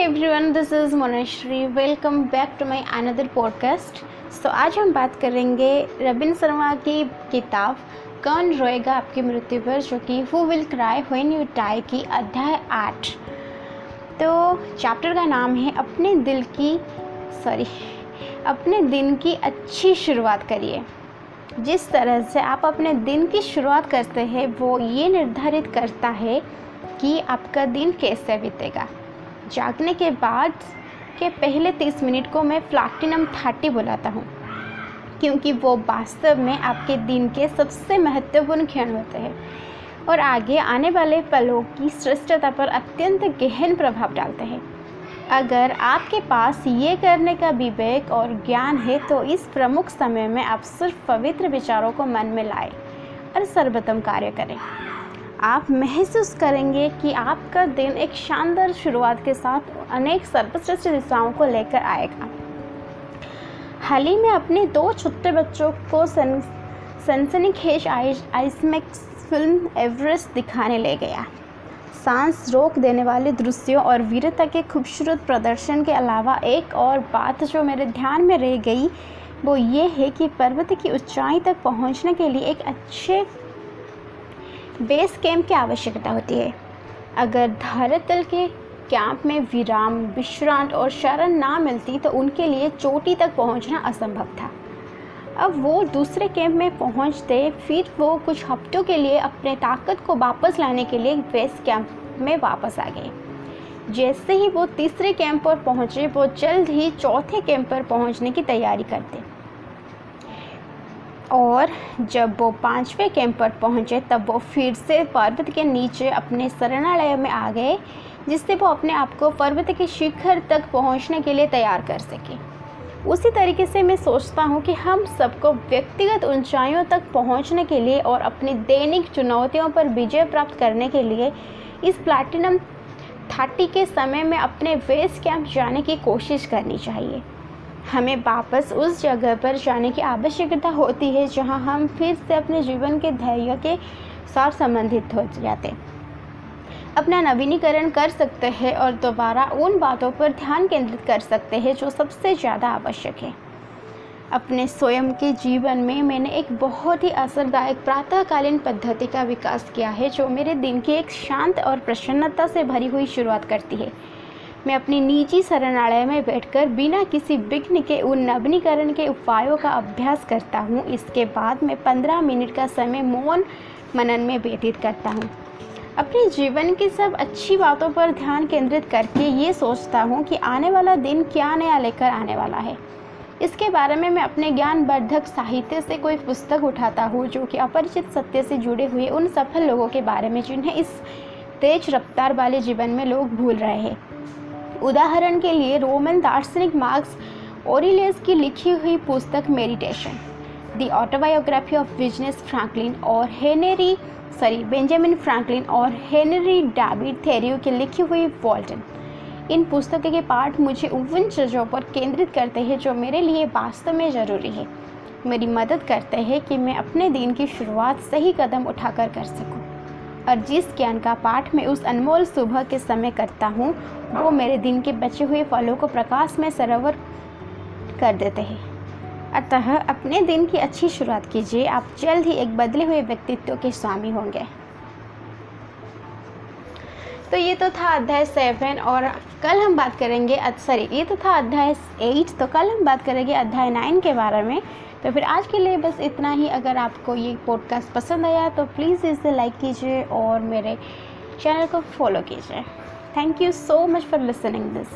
Everyone this is Moneshri welcome back to my another podcast so आज हम बात करेंगे रबिन शर्मा की किताब कौन रोएगा आपकी मृत्यु पर, जो कि who will cry when you die की अध्याय आठ। तो चैप्टर का नाम है, अपने दिल की सॉरी अपने दिन की अच्छी शुरुआत करिए। जिस तरह से आप अपने दिन की शुरुआत करते हैं, वो ये निर्धारित करता है कि आपका दिन कैसे बीतेगा। जागने के बाद के पहले तीस मिनट को मैं प्लाटिनम थर्टी बुलाता हूँ, क्योंकि वो वास्तव में आपके दिन के सबसे महत्वपूर्ण क्षण होते हैं। और आगे आने वाले पलों की श्रेष्ठता पर अत्यंत गहन प्रभाव डालते हैं। अगर आपके पास ये करने का विवेक और ज्ञान है तो इस प्रमुख समय में आप सिर्फ़ पवित्र विचारों को मन में लाए और सर्वोत्तम कार्य करें। आप महसूस करेंगे कि आपका दिन एक शानदार शुरुआत के साथ अनेक सर्वश्रेष्ठ दिशाओं को लेकर आएगा। हाल ही में अपने दो छोटे बच्चों को सन, सनसनीखेज आइसमैक्स फ़िल्म एवरेस्ट दिखाने ले गया। सांस रोक देने वाले दृश्यों और वीरता के खूबसूरत प्रदर्शन के अलावा एक और बात जो मेरे ध्यान में रह गई, वो ये है कि पर्वत की ऊंचाई तक पहुँचने के लिए एक अच्छे बेस कैंप की आवश्यकता होती है। अगर धरातल के कैंप में विराम, विश्रांत और शरण ना मिलती तो उनके लिए चोटी तक पहुँचना असंभव था। अब वो दूसरे कैंप में पहुँचते, फिर वो कुछ हफ्तों के लिए अपने ताकत को वापस लाने के लिए बेस कैंप में वापस आ गए। जैसे ही वो तीसरे कैंप पर पहुँचे, वो जल्द ही चौथे कैंप पर पहुँचने की तैयारी करते। और जब वो पाँचवें कैंप पर पहुँचे, तब वो फिर से पर्वत के नीचे अपने शरणालय में आ गए, जिससे वो अपने आप को पर्वत के शिखर तक पहुँचने के लिए तैयार कर सके। उसी तरीके से मैं सोचता हूँ कि हम सबको व्यक्तिगत ऊंचाइयों तक पहुँचने के लिए और अपनी दैनिक चुनौतियों पर विजय प्राप्त करने के लिए इस प्लैटिनम थर्टी के समय में अपने बेस कैंप जाने की कोशिश करनी चाहिए। हमें वापस उस जगह पर जाने की आवश्यकता होती है जहाँ हम फिर से अपने जीवन के धैर्य के साथ संबंधित हो जाते अपना नवीनीकरण कर सकते हैं और दोबारा उन बातों पर ध्यान केंद्रित कर सकते हैं जो सबसे ज़्यादा आवश्यक है। अपने स्वयं के जीवन में मैंने एक बहुत ही असरदायक प्रातःकालीन पद्धति का विकास किया है, जो मेरे दिन की एक शांत और प्रसन्नता से भरी हुई शुरुआत करती है। मैं अपनी निजी शरणालय में बैठकर बिना किसी विघ्न के उन नवीनीकरण के उपायों का अभ्यास करता हूँ। इसके बाद मैं पंद्रह मिनट का समय मौन मनन में व्यतीत करता हूँ। अपने जीवन की सब अच्छी बातों पर ध्यान केंद्रित करके ये सोचता हूँ कि आने वाला दिन क्या नया लेकर आने वाला है। इसके बारे में मैं अपने ज्ञानवर्धक साहित्य से कोई पुस्तक उठाता हूँ जो कि अपरिचित सत्य से जुड़े हुए उन सफल लोगों के बारे में जिन्हें इस तेज रफ्तार वाले जीवन में लोग भूल रहे हैं। उदाहरण के लिए रोमन दार्शनिक मार्क्स ओरिलेस की लिखी हुई पुस्तक meditation, the autobiography of business Franklin और हेनरी, सॉरी, बेंजामिन फ्रैंकलिन और हेनरी डैविड थेरियो की लिखी हुई वॉल्टन इन पुस्तकों के पाठ मुझे उन चीज़ों पर केंद्रित करते हैं जो मेरे लिए वास्तव में ज़रूरी है मेरी मदद करते हैं कि मैं अपने दिन की शुरुआत सही कदम उठाकर कर सकूँ। और जिस ज्ञान का पाठ मैं उस अनमोल सुबह के समय करता हूँ, वो मेरे दिन के बचे हुए फलों को प्रकाश में सरोवर कर देते हैं। अतः अपने दिन की अच्छी शुरुआत कीजिए। आप जल्द ही एक बदले हुए व्यक्तित्व के स्वामी होंगे। तो ये तो था अध्याय सेवन और कल हम बात करेंगे सॉरी ये तो था अध्याय एट तो कल हम बात करेंगे अध्याय नाइन के बारे में। तो फिर आज के लिए बस इतना ही। अगर आपको ये पॉडकास्ट पसंद आया तो प्लीज़ इसे लाइक कीजिए और मेरे चैनल को फॉलो कीजिए। Thank you so much for listening this